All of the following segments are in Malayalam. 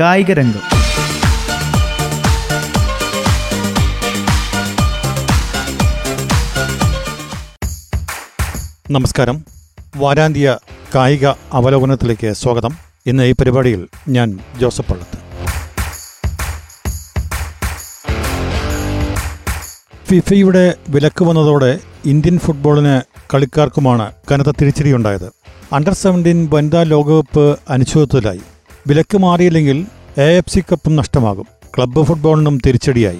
കായികരംഗം. നമസ്കാരം. വാരാന്ത്യ കായിക അവലോകനത്തിലേക്ക് സ്വാഗതം. ഇന്ന് ഈ പരിപാടിയിൽ ഞാൻ ജോസഫ് പള്ളത്ത്. ഫിഫയുടെ വിലക്ക് വന്നതോടെ ഇന്ത്യൻ ഫുട്ബോളിന് കളിക്കാർക്കുമാണ് കനത്ത തിരിച്ചടിയുണ്ടായത്. അണ്ടർ സെവന്റീൻ വനിതാ ലോകകപ്പ് അനിശ്ചിതത്വത്തിലായി വിലക്ക് മാറിയില്ലെങ്കിൽ എ എഫ് സി കപ്പും നഷ്ടമാകും. ക്ലബ്ബ് ഫുട്ബോളിനും തിരിച്ചടിയായി.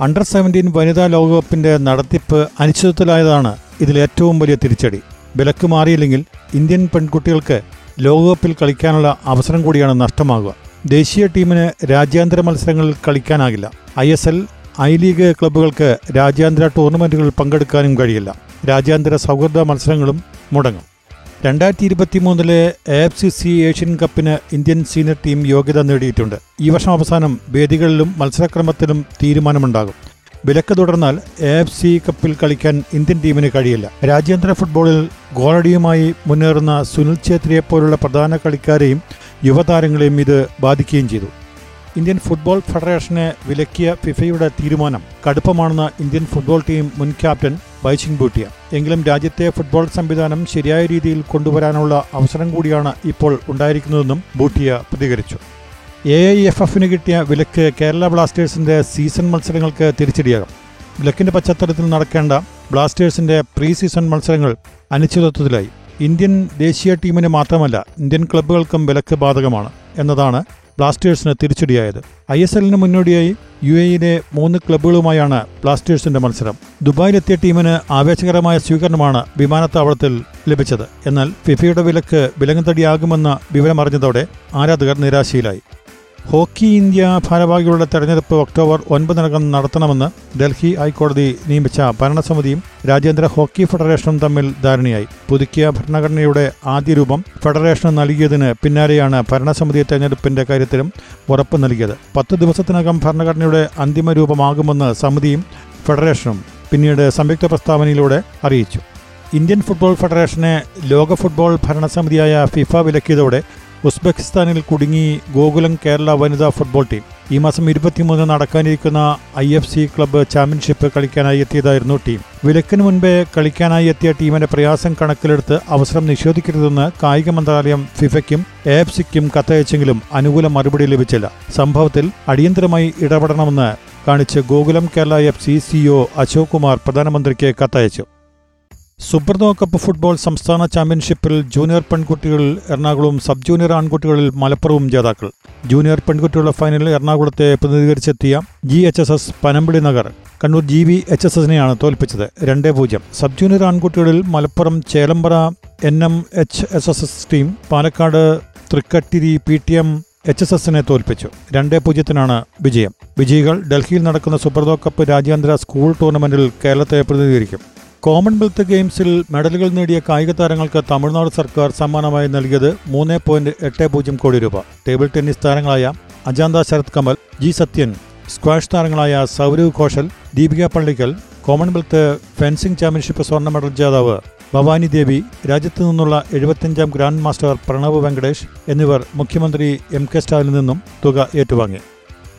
അണ്ടർ സെവന്റീൻ വനിതാ ലോകകപ്പിന്റെ നടത്തിപ്പ് അനിശ്ചിതത്വത്തിലായതാണ് ഇതിൽ ഏറ്റവും വലിയ തിരിച്ചടി. വിലക്ക് മാറിയില്ലെങ്കിൽ ഇന്ത്യൻ പെൺകുട്ടികൾക്ക് ലോകകപ്പിൽ കളിക്കാനുള്ള അവസരം കൂടിയാണ് നഷ്ടമാകുക. ദേശീയ ടീമിന് രാജ്യാന്തര മത്സരങ്ങളിൽ കളിക്കാനാകില്ല. I S L I league ക്ലബ്ബുകൾക്ക് രാജ്യാന്തര ടൂർണമെന്റുകളിൽ പങ്കെടുക്കാനും കഴിയില്ല. രാജ്യാന്തര സൗഹൃദ മത്സരങ്ങളും മുടങ്ങും. രണ്ടായിരത്തി ഇരുപത്തി മൂന്നിലെ A F C C Asian കപ്പിന് ഇന്ത്യൻ സീനിയർ ടീം യോഗ്യത നേടിയിട്ടുണ്ട്. ഈ വർഷം അവസാനം വേദികളിലും മത്സരക്രമത്തിലും തീരുമാനമുണ്ടാകും. വിലക്ക് തുടർന്നാൽ എ എഫ് സി കപ്പിൽ കളിക്കാൻ ഇന്ത്യൻ ടീമിന് കഴിയില്ല. രാജ്യാന്തര ഫുട്ബോളിൽ ഗോളടിയുമായി മുന്നേറുന്ന സുനിൽ ഛേത്രിയെപ്പോലുള്ള പ്രധാന കളിക്കാരെയും യുവതാരങ്ങളെയും ഇത് ബാധിക്കുകയും ചെയ്തു. ഇന്ത്യൻ ഫുട്ബോൾ ഫെഡറേഷനെ വിലക്കിയ ഫിഫയുടെ തീരുമാനം കടുപ്പമാണെന്ന് ഇന്ത്യൻ ഫുട്ബോൾ ടീം മുൻ ക്യാപ്റ്റൻ ബൈസിംഗ് ബൂട്ടിയ. എങ്കിലും രാജ്യത്തെ ഫുട്ബോൾ സംവിധാനം ശരിയായ രീതിയിൽ കൊണ്ടുവരാനുള്ള അവസരം കൂടിയാണ് ഇപ്പോൾ ഉണ്ടായിരിക്കുന്നതെന്നും ബൂട്ടിയ പ്രതികരിച്ചു. എ ഐ എഫ് എഫിന് കിട്ടിയ വിലക്ക് കേരള ബ്ലാസ്റ്റേഴ്സിന്റെ സീസൺ മത്സരങ്ങൾക്ക് തിരിച്ചടിയാകും. വിലക്കിന്റെ പശ്ചാത്തലത്തിൽ നടക്കേണ്ട ബ്ലാസ്റ്റേഴ്സിന്റെ പ്രീ സീസൺ മത്സരങ്ങൾ അനിശ്ചിതത്വത്തിലായി. ഇന്ത്യൻ ദേശീയ ടീമിന് മാത്രമല്ല ഇന്ത്യൻ ക്ലബ്ബുകൾക്കും വിലക്ക് ബാധകമാണ് എന്നതാണ് ബ്ലാസ്റ്റേഴ്സിന് തിരിച്ചടിയായത്. ഐ എസ് എല്ലിന് മുന്നോടിയായി യു എയിലെ മൂന്ന് ക്ലബ്ബുകളുമായാണ് ബ്ലാസ്റ്റേഴ്സിന്റെ മത്സരം. ദുബായിലെത്തിയ ടീമിന് ആവേശകരമായ സ്വീകരണമാണ് വിമാനത്താവളത്തിൽ ലഭിച്ചത്. എന്നാൽ ഫിഫയുടെ വിലക്ക് വിലങ്ങുതടിയാകുമെന്ന വിവരമറിഞ്ഞതോടെ ആരാധകർ നിരാശയിലായി. ഹോക്കി ഇന്ത്യ ഭാരവാഹികളുടെ തെരഞ്ഞെടുപ്പ് ഒക്ടോബർ ഒൻപതിനകം നടത്തണമെന്ന് ഡൽഹി ഹൈക്കോടതി നിയമിച്ച ഭരണസമിതിയും രാജ്യാന്തര ഹോക്കി ഫെഡറേഷനും തമ്മിൽ ധാരണയായി. പുതുക്കിയ ഭരണഘടനയുടെ ആദ്യ രൂപം ഫെഡറേഷന് നൽകിയതിന് പിന്നാലെയാണ് ഭരണസമിതി തെരഞ്ഞെടുപ്പിന്റെ കാര്യത്തിലും ഉറപ്പ് നൽകിയത്. പത്ത് ദിവസത്തിനകം ഭരണഘടനയുടെ അന്തിമ രൂപമാകുമെന്ന് സമിതിയും ഫെഡറേഷനും പിന്നീട് സംയുക്ത പ്രസ്താവനയിലൂടെ അറിയിച്ചു. ഇന്ത്യൻ ഫുട്ബോൾ ഫെഡറേഷനെ ലോക ഫുട്ബോൾ ഭരണസമിതിയായ ഫിഫ വിലക്കിയതോടെ ഉസ്ബെക്കിസ്ഥാനിൽ കുടുങ്ങി ഗോകുലം കേരള വനിതാ ഫുട്ബോൾ ടീം. ഈ മാസം ഇരുപത്തിമൂന്ന് നടക്കാനിരിക്കുന്ന I F C club championship കളിക്കാനായി എത്തിയതായിരുന്നു ടീം. വിലക്കിന് മുൻപേ കളിക്കാനായി എത്തിയ ടീമിന്റെ പ്രയാസം കണക്കിലെടുത്ത് അവസരം നിഷേധിക്കരുതെന്ന് കായിക മന്ത്രാലയം ഫിഫയ്ക്കും എ എഫ് സിക്കും കത്തയച്ചെങ്കിലും അനുകൂല മറുപടി ലഭിച്ചില്ല. സംഭവത്തിൽ അടിയന്തരമായി ഇടപെടണമെന്ന് കാണിച്ച് Gokulam Kerala F C CO Ashok Kumar പ്രധാനമന്ത്രിക്ക് കത്തയച്ചു. സുബ്രതോ കപ്പ് ഫുട്ബോൾ സംസ്ഥാന ചാമ്പ്യൻഷിപ്പിൽ ജൂനിയർ പെൺകുട്ടികളിൽ എറണാകുളവും സബ് ജൂനിയർ ആൺകുട്ടികളിൽ മലപ്പുറവും ജേതാക്കൾ. ജൂനിയർ പെൺകുട്ടികളുടെ ഫൈനലിൽ എറണാകുളത്തെ പ്രതിനിധീകരിച്ചെത്തിയ G H S S Panampilly Nagar. Kannur G V H S എസിനെയാണ് തോൽപ്പിച്ചത്. രണ്ടേ പൂജ്യം. Sub junior ആൺകുട്ടികളിൽ Malappuram Chelembra N M H S S S team Palakkad Thrikkadeeri P T M H S എസിനെ തോൽപ്പിച്ചു. രണ്ടേ പൂജ്യത്തിനാണ് വിജയം. വിജയികൾ ഡൽഹിയിൽ നടക്കുന്ന സുബ്രതോ കപ്പ് രാജ്യാന്തര സ്കൂൾ ടൂർണമെന്റിൽ കേരളത്തെ പ്രതിനിധീകരിക്കും. കോമൺവെൽത്ത് ഗെയിംസിൽ മെഡലുകൾ നേടിയ കായിക താരങ്ങൾക്ക് തമിഴ്നാട് സർക്കാർ സമ്മാനമായി നൽകിയത് മൂന്ന് പോയിന്റ് എട്ട് പൂജ്യം കോടി രൂപ. ടേബിൾ ടെന്നീസ് താരങ്ങളായ അജാന്ത ശരത് കമൽ ജി സത്യൻ സ്ക്വാഷ് താരങ്ങളായ Saurav Ghosal Dipika Pallikal Commonwealth fencing championship സ്വർണ മെഡൽ ജേതാവ് ഭവാനി ദേവി രാജ്യത്തു നിന്നുള്ള എഴുപത്തിയഞ്ചാം ഗ്രാൻഡ് മാസ്റ്റർ പ്രണവ് വെങ്കടേഷ് എന്നിവർ മുഖ്യമന്ത്രി എം കെ സ്റ്റാലിനിൽ നിന്നും തുക ഏറ്റുവാങ്ങി.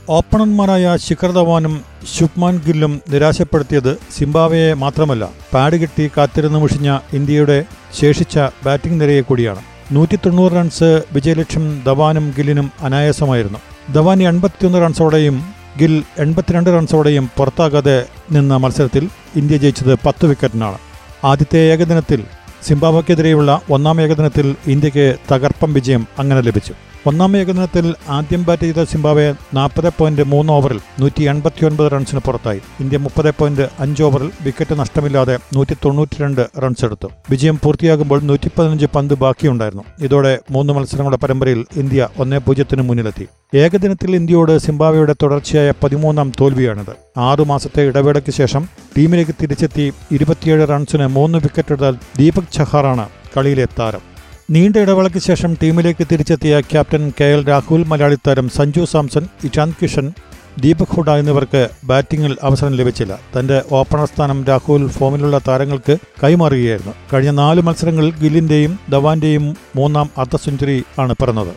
ഓപ്പണർമാരായ ശിഖർ ധവാനും ശുഭ്മാൻ ഗില്ലും നിരാശപ്പെടുത്തിയത് സിംബാവയെ മാത്രമല്ല. പാഡ് കിട്ടി കാത്തിരുന്ന് മുഷിഞ്ഞ ഇന്ത്യയുടെ ശേഷിച്ച ബാറ്റിംഗ് നിരയെ കൂടിയാണ്. നൂറ്റി തൊണ്ണൂറ് റൺസ് വിജയലക്ഷ്യം ധവാനും ഗില്ലിനും അനായാസമായിരുന്നു. ധവാൻ എൺപത്തിയൊന്ന് റൺസോടെയും ഗിൽ എൺപത്തിരണ്ട് റൺസോടെയും പുറത്താകാതെ നിന്ന മത്സരത്തിൽ ഇന്ത്യ ജയിച്ചത് പത്ത് വിക്കറ്റിനാണ്. ആദ്യത്തെ ഏകദിനത്തിൽ സിംബാബ്വെക്കെതിരെയുള്ള ഒന്നാം ഏകദിനത്തിൽ ഇന്ത്യയ്ക്ക് തകർപ്പം വിജയം അങ്ങനെ ലഭിച്ചു. ഒന്നാം ഏകദിനത്തിൽ ആദ്യം ബാറ്റ് ചെയ്ത സിംബാബെ നാൽപ്പത് പോയിന്റ് മൂന്ന് ഓവറിൽ നൂറ്റി എൺപത്തിയൊൻപത് റൺസിന് പുറത്തായി. ഇന്ത്യ മുപ്പത് പോയിന്റ് അഞ്ച് ഓവറിൽ വിക്കറ്റ് നഷ്ടമില്ലാതെ നൂറ്റി തൊണ്ണൂറ്റിരണ്ട് റൺസ് എടുത്തു. വിജയം പൂർത്തിയാകുമ്പോൾ നൂറ്റി പതിനഞ്ച് പന്ത് ബാക്കിയുണ്ടായിരുന്നു. ഇതോടെ മൂന്ന് മത്സരങ്ങളുടെ പരമ്പരയിൽ ഇന്ത്യ ഒന്നേ പൂജ്യത്തിന് മുന്നിലെത്തി. ഏകദിനത്തിൽ ഇന്ത്യയോട് സിംബാബ്വെയുടെ തുടർച്ചയായ പതിമൂന്നാം തോൽവിയാണിത്. ആറു മാസത്തെ ഇടവേളയ്ക്ക് ശേഷം ടീമിലേക്ക് തിരിച്ചെത്തി ഇരുപത്തിയേഴ് റൺസിന് മൂന്ന് വിക്കറ്റെടുത്താൽ ദീപക് ചഹാറാണ് കളിയിലെ താരം. നീണ്ട ഇടവേളയ്ക്ക് ശേഷം ടീമിലേക്ക് തിരിച്ചെത്തിയ captain K L Rahul Malayali താരം സഞ്ജു സാംസൺ ഇഷാന്ത് കിഷൻ ദീപക് ഹുഡ എന്നിവർക്ക് ബാറ്റിംഗിൽ അവസരം ലഭിച്ചില്ല. തന്റെ ഓപ്പണർ സ്ഥാനം രാഹുൽ ഫോമിലുള്ള താരങ്ങൾക്ക് കൈമാറുകയായിരുന്നു. കഴിഞ്ഞ നാല് മത്സരങ്ങളിൽ ഗില്ലിന്റെയും ധവാന്റെയും മൂന്നാം അർദ്ധ സെഞ്ചുറി ആണ് പിറന്നത്.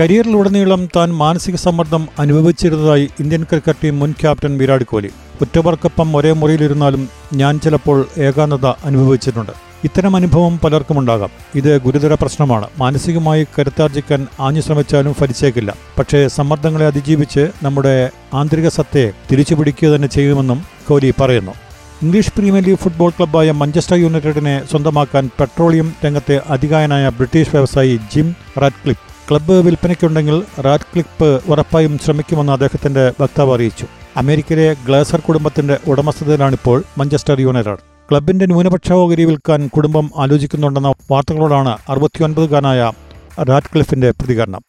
കരിയറിലുടനീളം താൻ മാനസിക സമ്മർദ്ദം അനുഭവിച്ചിരുന്നതായി ഇന്ത്യൻ ക്രിക്കറ്റ് ടീം മുൻ ക്യാപ്റ്റൻ വിരാട് കോഹ്ലി. ഉറ്റവർക്കൊപ്പം ഒരേ മുറിയിലിരുന്നാലും ഞാൻ ചിലപ്പോൾ ഏകാന്തത അനുഭവിച്ചിട്ടുണ്ട്. ഇത്തരം അനുഭവം പലർക്കും ഉണ്ടാകാം ഇത് ഗുരുതര പ്രശ്നമാണ്. മാനസികമായി കരുത്താർജിക്കാൻ ആഞ്ഞു ശ്രമിച്ചാലും ഫലിച്ചേക്കില്ല. പക്ഷേ സമ്മർദ്ദങ്ങളെ അതിജീവിച്ച് നമ്മുടെ ആന്തരിക സത്തയെ തിരിച്ചുപിടിക്കുക തന്നെ ചെയ്യുമെന്നും കോഹ്ലി പറയുന്നു. ഇംഗ്ലീഷ് പ്രീമിയർ ലീഗ് ഫുട്ബോൾ ക്ലബ്ബായ മഞ്ചസ്റ്റർ യുണൈറ്റഡിനെ സ്വന്തമാക്കാൻ പെട്രോളിയം രംഗത്തെ അധികായനായ ബ്രിട്ടീഷ് വ്യവസായി ജിം റാറ്റ്ക്ലിപ്പ് ക്ലബ്ബ് വിൽപ്പനയ്ക്കുണ്ടെങ്കിൽ റാറ്റ്ക്ലിപ്പ് ഉറപ്പായും ശ്രമിക്കുമെന്ന് അദ്ദേഹത്തിന്റെ വക്താവ് അറിയിച്ചു. അമേരിക്കയിലെ ഗ്ലേസർ കുടുംബത്തിന്റെ ഉടമസ്ഥതയിലാണിപ്പോൾ മഞ്ചസ്റ്റർ യുണൈറ്റഡ്. ക്ലബിന്റെ ന്യൂനപക്ഷ ഓഹരി വിൽക്കാൻ കുടുംബം ആലോചിക്കുന്നുണ്ടെന്ന വാർത്തകളോടാണ് അറുപത്തിയൊൻപതുകാരനായ റാറ്റ്ക്ലിഫിന്റെ പ്രതികരണം.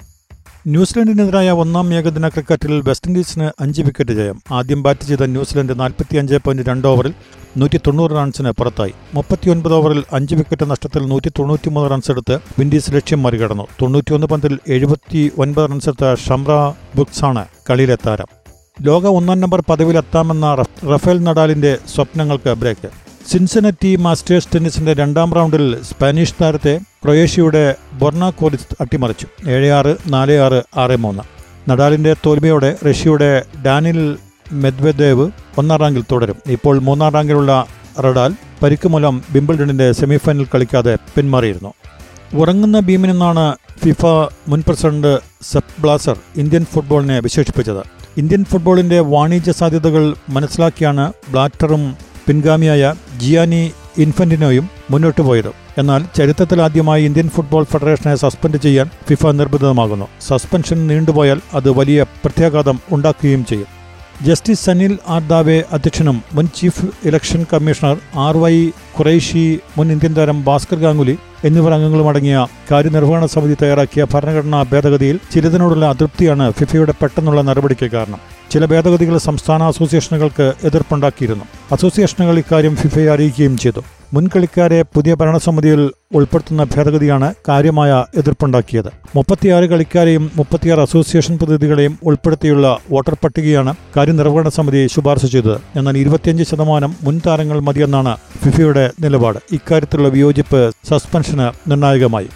ന്യൂസിലൻഡിനെതിരായ ഒന്നാം ഏകദിന ക്രിക്കറ്റിൽ വെസ്റ്റ് ഇൻഡീസിന് അഞ്ച് വിക്കറ്റ് ജയം. ആദ്യം ബാറ്റ് ചെയ്ത ന്യൂസിലൻഡ് നാൽപ്പത്തിയഞ്ച് പോയിന്റ് രണ്ട് ഓവറിൽ നൂറ്റി തൊണ്ണൂറ് റൺസിന് പുറത്തായി. മുപ്പത്തിയൊൻപത് ഓവറിൽ അഞ്ച് വിക്കറ്റ് നഷ്ടത്തിൽ നൂറ്റി തൊണ്ണൂറ്റിമൂന്ന് റൺസ് എടുത്ത് വിൻഡീസ് ലക്ഷ്യം മറികടന്നു. തൊണ്ണൂറ്റിയൊന്ന് പന്തിൽ എഴുപത്തി ഒൻപത് റൺസെടുത്ത ഷംറ ബുക്സാണ് കളിയിലെ താരം. ലോക ഒന്നാം നമ്പർ പദവിയിലെത്താമെന്ന റഫേൽ നഡാലിന്റെ സ്വപ്നങ്ങൾക്ക് ബ്രേക്ക്. സിൻസനറ്റി മാസ്റ്റേഴ്സ് ടെന്നീസിന്റെ രണ്ടാം റൗണ്ടിൽ സ്പാനിഷ് താരത്തെ ക്രൊയേഷ്യയുടെ ബൊർണാക്കോലിസ് അട്ടിമറിച്ചു. ഏഴ് ആറ് നാല് ആറ് ആറ് മൂന്ന്. നഡാലിന്റെ തോൽവിയോടെ റഷ്യയുടെ ഡാനിൽ മെദ്വദേവ് ഒന്നാം റാങ്കിൽ തുടരും. ഇപ്പോൾ മൂന്നാം റാങ്കിലുള്ള റഡാൽ പരിക്ക് മൂലം ബിംബിൾഡണിന്റെ സെമിഫൈനൽ കളിക്കാതെ പിന്മാറിയിരുന്നു. ഉറങ്ങുന്ന ഭീമനെന്നാണ് ഫിഫ മുൻ പ്രസിഡന്റ് സെപ് ബ്ലാസർ ഇന്ത്യൻ ഫുട്ബോളിനെ വിശേഷിപ്പിച്ചത്. ഇന്ത്യൻ ഫുട്ബോളിന്റെ വാണിജ്യ സാധ്യതകൾ മനസ്സിലാക്കിയാണ് ബ്ലാറ്ററും പിൻഗാമിയായ ജിയാനി ഇൻഫന്റിനോയും മുന്നോട്ട് പോയത്. എന്നാൽ ചരിത്രത്തിലാദ്യമായി ഇന്ത്യൻ ഫുട്ബോൾ ഫെഡറേഷനെ സസ്പെൻഡ് ചെയ്യാൻ ഫിഫ നിർബന്ധിതമാകുന്നു. സസ്പെൻഷൻ നീണ്ടുപോയാൽ അത് വലിയ പ്രത്യാഘാതം ഉണ്ടാക്കുകയും ചെയ്യും. ജസ്റ്റിസ് സനിൽ ആർ ദാവെ അധ്യക്ഷനും മുൻ chief election commissioner R Y Quraishi മുൻ ഇന്ത്യൻ താരം ഭാസ്കർ ഗാംഗുലി എന്നിവർ അംഗങ്ങളുമടങ്ങിയ കാര്യനിർവഹണ സമിതി തയ്യാറാക്കിയ ഭരണഘടനാ ഭേദഗതിയിൽ ചിലതിനോടുള്ള അതൃപ്തിയാണ് ഫിഫയുടെ പെട്ടെന്നുള്ള നടപടിക്ക് കാരണം. ചില ഭേദഗതികൾ സംസ്ഥാന അസോസിയേഷനുകൾക്ക് എതിർപ്പുണ്ടാക്കിയിരുന്നു. അസോസിയേഷനുകൾ ഇക്കാര്യം ഫിഫയെ അറിയിക്കുകയും ചെയ്തു. മുൻ കളിക്കാരെ പുതിയ ഭരണസമിതിയിൽ ഉൾപ്പെടുത്തുന്ന ഭേദഗതിയാണ് കാര്യമായ എതിർപ്പുണ്ടാക്കിയത്. മുപ്പത്തിയാറ് കളിക്കാരെയും മുപ്പത്തിയാറ് അസോസിയേഷൻ പ്രതിനിധികളെയും ഉൾപ്പെടുത്തിയുള്ള വോട്ടർ പട്ടികയാണ് കാര്യനിർവഹണ സമിതി ശുപാർശ ചെയ്തത്. എന്നാൽ ഇരുപത്തിയഞ്ച് ശതമാനം മുൻ താരങ്ങൾ മതിയെന്നാണ് ഫിഫയുടെ നിലപാട്. ഇക്കാര്യത്തിലുള്ള വിയോജിപ്പ് സസ്പെൻഷന് നിർണായകമായി.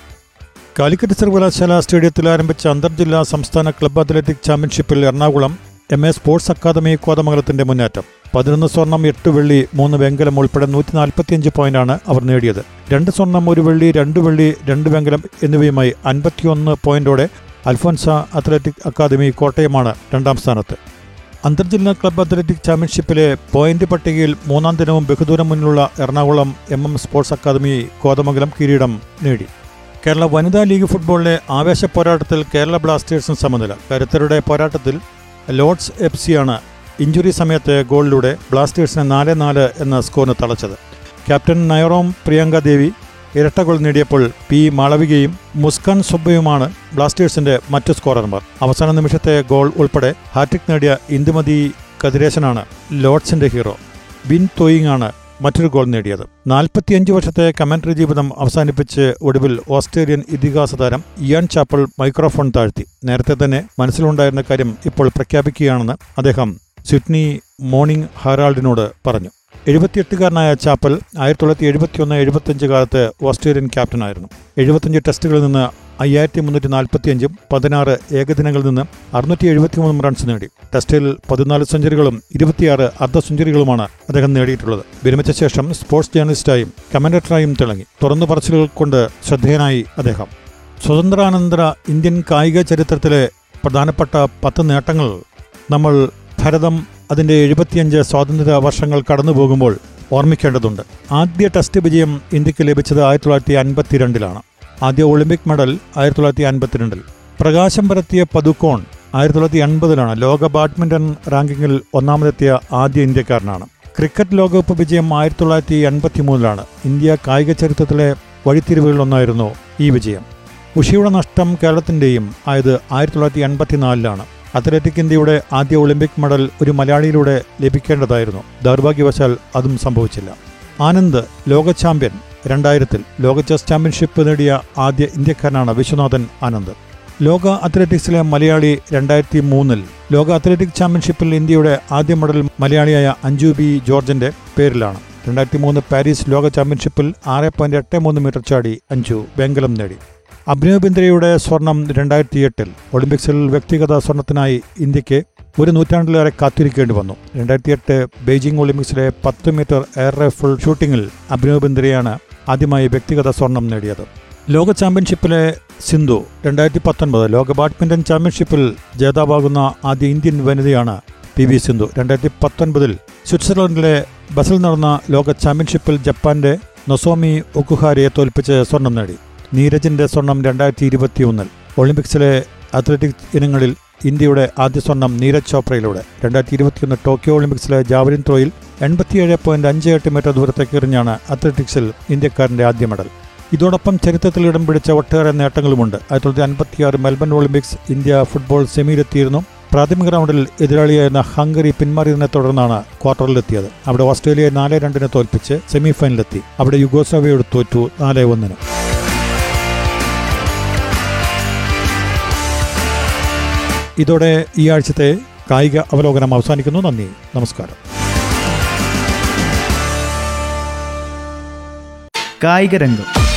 കാലിക്കറ്റ് സർവകലാശാല സ്റ്റേഡിയത്തിൽ ആരംഭിച്ച അന്തർജില്ലാ സംസ്ഥാന ക്ലബ്ബ് അത്ലറ്റിക് ചാമ്പ്യൻഷിപ്പിൽ Ernakulam M A sports academy കോതമംഗലത്തിന്റെ മുന്നേറ്റം. പതിനൊന്ന് സ്വർണം എട്ട് വെള്ളി മൂന്ന് വെങ്കലം ഉൾപ്പെടെ നൂറ്റി നാൽപ്പത്തിയഞ്ച് പോയിന്റാണ് അവർ നേടിയത്. രണ്ട് സ്വർണം ഒരു വെള്ളി രണ്ട് വെള്ളി രണ്ട് വെങ്കലം എന്നിവയുമായി അൻപത്തിയൊന്ന് പോയിന്റോടെ അൽഫോൻസ അത്ലറ്റിക് അക്കാദമി കോട്ടയമാണ് രണ്ടാം സ്ഥാനത്ത്. അന്തർജില്ലാ ക്ലബ്ബ് അത്ലറ്റിക് ചാമ്പ്യൻഷിപ്പിലെ പോയിന്റ് പട്ടികയിൽ മൂന്നാം ദിനവും ബഹുദൂരം മുന്നിലുള്ള Ernakulam M M sports academy Kothamangalam കിരീടം നേടി. കേരള വനിതാ ലീഗ് ഫുട്ബോളിലെ ആവേശ പോരാട്ടത്തിൽ കേരള ബ്ലാസ്റ്റേഴ്സും സമനില. കരുത്തരുടെ പോരാട്ടത്തിൽ ലോർഡ്സ് എഫ് സിയാണ് ഇഞ്ചുറി സമയത്ത് ഗോളിലൂടെ ബ്ലാസ്റ്റേഴ്സിനെ നാല് നാല് എന്ന സ്കോറിന് തളച്ചത്. ക്യാപ്റ്റൻ നയറോം പ്രിയങ്ക ദേവി ഇരട്ട ഗോൾ നേടിയപ്പോൾ പി മാളവികയും മുസ്കാൻ സുബ്ബയുമാണ് ബ്ലാസ്റ്റേഴ്സിന്റെ മറ്റു സ്കോറർമാർ. അവസാന നിമിഷത്തെ ഗോൾ ഉൾപ്പെടെ ഹാട്രിക് നേടിയ ഇന്ദുമതി കതിരേശനാണ് ലോർഡ്സിന്റെ ഹീറോ. ബിൻ തോയിങ് ആണ് മറ്റൊരു ഗോൾ നേടിയത്. നാൽപ്പത്തിയഞ്ച് വർഷത്തെ കമന്ററി ജീവിതം അവസാനിപ്പിച്ച് ഒടുവിൽ ഓസ്ട്രേലിയൻ ഇതിഹാസ താരം ഇയാൻ ചാപ്പൽ മൈക്രോഫോൺ താഴ്ത്തി. നേരത്തെ തന്നെ മനസ്സിലുണ്ടായിരുന്ന കാര്യം ഇപ്പോൾ പ്രഖ്യാപിക്കുകയാണെന്ന് അദ്ദേഹം സിഡ്നി മോർണിംഗ് ഹെറാൾഡിനോട് പറഞ്ഞു. എഴുപത്തിയെട്ടുകാരനായ ചാപ്പൽ ആയിരത്തി തൊള്ളായിരത്തി എഴുപത്തിയൊന്ന് എഴുപത്തിയഞ്ച് കാലത്ത് ഓസ്ട്രേലിയൻ ക്യാപ്റ്റനായിരുന്നു. എഴുപത്തിയഞ്ച് ടെസ്റ്റുകളിൽ നിന്ന് അയ്യായിരത്തി മുന്നൂറ്റി നാൽപ്പത്തിയഞ്ചും പതിനാറ് ഏകദിനങ്ങളിൽ നിന്ന് അറുന്നൂറ്റി എഴുപത്തിമൂന്നും റൺസ് നേടി ടെസ്റ്റിൽ പതിനാല് സെഞ്ചുറികളും ഇരുപത്തിയാറ് അർദ്ധ സെഞ്ചുറികളുമാണ് അദ്ദേഹം നേടിയിട്ടുള്ളത്. വിരമിച്ച ശേഷം സ്പോർട്സ് ജേർണലിസ്റ്റായും കമന്റേറ്ററായും തിളങ്ങി. തുറന്നു പറച്ചിലുകൾ കൊണ്ട് ശ്രദ്ധേയനായി അദ്ദേഹം. സ്വതന്ത്രാനന്തര ഇന്ത്യൻ കായിക ചരിത്രത്തിലെ പ്രധാനപ്പെട്ട പത്ത് നേട്ടങ്ങൾ നമ്മൾ ഭരതം അതിന്റെ എഴുപത്തിയഞ്ച് സ്വാതന്ത്ര്യ വർഷങ്ങൾ കടന്നു പോകുമ്പോൾ ഓർമ്മിക്കേണ്ടതുണ്ട്. ആദ്യ ടെസ്റ്റ് വിജയം ഇന്ത്യയ്ക്ക് ലഭിച്ചത് ആയിരത്തി തൊള്ളായിരത്തി അൻപത്തിരണ്ടിലാണ്. ആദ്യ ഒളിമ്പിക് മെഡൽ ആയിരത്തി തൊള്ളായിരത്തി അൻപത്തിരണ്ടിൽ പ്രകാശം പരത്തിയ പതുക്കോൺ ആയിരത്തി തൊള്ളായിരത്തി അൻപതിലാണ് ലോക ബാഡ്മിന്റൺ റാങ്കിങ്ങിൽ ഒന്നാമതെത്തിയ ആദ്യ ഇന്ത്യക്കാരനാണ്. ക്രിക്കറ്റ് ലോകകപ്പ് വിജയം ആയിരത്തി തൊള്ളായിരത്തി എൺപത്തി മൂന്നിലാണ് ഇന്ത്യ കായിക ചരിത്രത്തിലെ വഴിത്തിരിവുകളിലൊന്നായിരുന്നു ഈ വിജയം. ഉഷയുടെ നഷ്ടം കേരളത്തിന്റെയും ആയത് ആയിരത്തി തൊള്ളായിരത്തി എൺപത്തിനാലിലാണ് അത്ലറ്റിക് ഇന്ത്യയുടെ ആദ്യ ഒളിമ്പിക് മെഡൽ ഒരു മലയാളിയിലൂടെ ലഭിക്കേണ്ടതായിരുന്നു. ദൗർഭാഗ്യവശാൽ അതും സംഭവിച്ചില്ല. ആനന്ദ് ലോക ചാമ്പ്യൻ രണ്ടായിരത്തിൽ ലോക ചെസ് ചാമ്പ്യൻഷിപ്പ് നേടിയ ആദ്യ ഇന്ത്യക്കാരനാണ് വിശ്വനാഥൻ ആനന്ദ്. ലോക അത്ലറ്റിക്സിലെ മലയാളി രണ്ടായിരത്തി മൂന്നിൽ ലോക അത്ലറ്റിക് ചാമ്പ്യൻഷിപ്പിൽ ഇന്ത്യയുടെ ആദ്യ മെഡൽ മലയാളിയായ അഞ്ജു ബി ജോർജിന്റെ പേരിലാണ്. രണ്ടായിരത്തി മൂന്ന് പാരീസ് ലോക ചാമ്പ്യൻഷിപ്പിൽ ആറ് പോയിന്റ് എട്ട് മൂന്ന് മീറ്റർ ചാടി അഞ്ജു വെങ്കലം നേടി. അഭിനവ് ബിന്ദ്രയുടെ സ്വർണം രണ്ടായിരത്തി എട്ടിൽ ഒളിമ്പിക്സിൽ വ്യക്തിഗത സ്വർണത്തിനായി ഇന്ത്യയ്ക്ക് ഒരു നൂറ്റാണ്ടിലേറെ കാത്തിരിക്കേണ്ടി വന്നു. രണ്ടായിരത്തി എട്ട് ബെയ്ജിംഗ് ഒളിമ്പിക്സിലെ പത്ത് മീറ്റർ എയർ റൈഫിൾ ഷൂട്ടിംഗിൽ അഭിനവ് ബിന്ദ്രയാണ് ആദ്യമായി വ്യക്തിഗത സ്വർണം നേടിയത്. ലോക ചാമ്പ്യൻഷിപ്പിലെ സിന്ധു രണ്ടായിരത്തി പത്തൊൻപത് ലോക ബാഡ്മിന്റൺ ചാമ്പ്യൻഷിപ്പിൽ ജേതാവാകുന്ന ആദ്യ ഇന്ത്യൻ വനിതയാണ് പി വി സിന്ധു. രണ്ടായിരത്തി പത്തൊൻപതിൽ സ്വിറ്റ്സർലൻഡിലെ ബസിൽ നടന്ന ലോക ചാമ്പ്യൻഷിപ്പിൽ ജപ്പാന്റെ നൊസോമി ഒക്കുഹാരിയെ തോൽപ്പിച്ച് സ്വർണം നേടി. നീരജിന്റെ സ്വർണം രണ്ടായിരത്തി ഇരുപത്തിയൊന്നിൽ ഒളിമ്പിക്സിലെ അത്ലറ്റിക്സ് ഇനങ്ങളിൽ ഇന്ത്യയുടെ ആദ്യ സ്വർണം നീരജ് ചോപ്രയിലൂടെ. രണ്ടായിരത്തി ഇരുപത്തിയൊന്ന് ടോക്കിയോ ഒളിമ്പിക്സിലെ ജാവലിൻ ത്രോയിൽ എൺപത്തിയേഴ് പോയിന്റ് അഞ്ച് എട്ട് മീറ്റർ ദൂരത്തേക്ക് എറിഞ്ഞാണ് അത്ലറ്റിക്സിൽ ഇന്ത്യക്കാരന്റെ ആദ്യ മെഡൽ. ഇതോടൊപ്പം ചരിത്രത്തിൽ ഇടം പിടിച്ച ഒട്ടേറെ നേട്ടങ്ങളുമുണ്ട്. ആയിരത്തി തൊള്ളായിരത്തി അൻപത്തിയാറ് മെൽബൺ ഒളിമ്പിക്സ് ഇന്ത്യ ഫുട്ബോൾ സെമിയിലെത്തിയിരുന്നു. പ്രാഥമിക റൗണ്ടിൽ എതിരാളിയായിരുന്ന ഹംഗറി പിന്മാറിയതിനെ തുടർന്നാണ് ക്വാർട്ടറിലെത്തിയത്. അവിടെ ഓസ്ട്രേലിയയെ നാല് രണ്ടിനെ തോൽപ്പിച്ച് സെമിഫൈനലിലെത്തി. അവിടെ യുഗോസ്ലാവിയോട് തോറ്റു നാല് ഒന്നിന്. ഇതോടെ ഈ ആഴ്ചത്തെ കായിക അവലോകനം അവസാനിക്കുന്നു. നന്ദി. നമസ്കാരം. കായിക രംഗം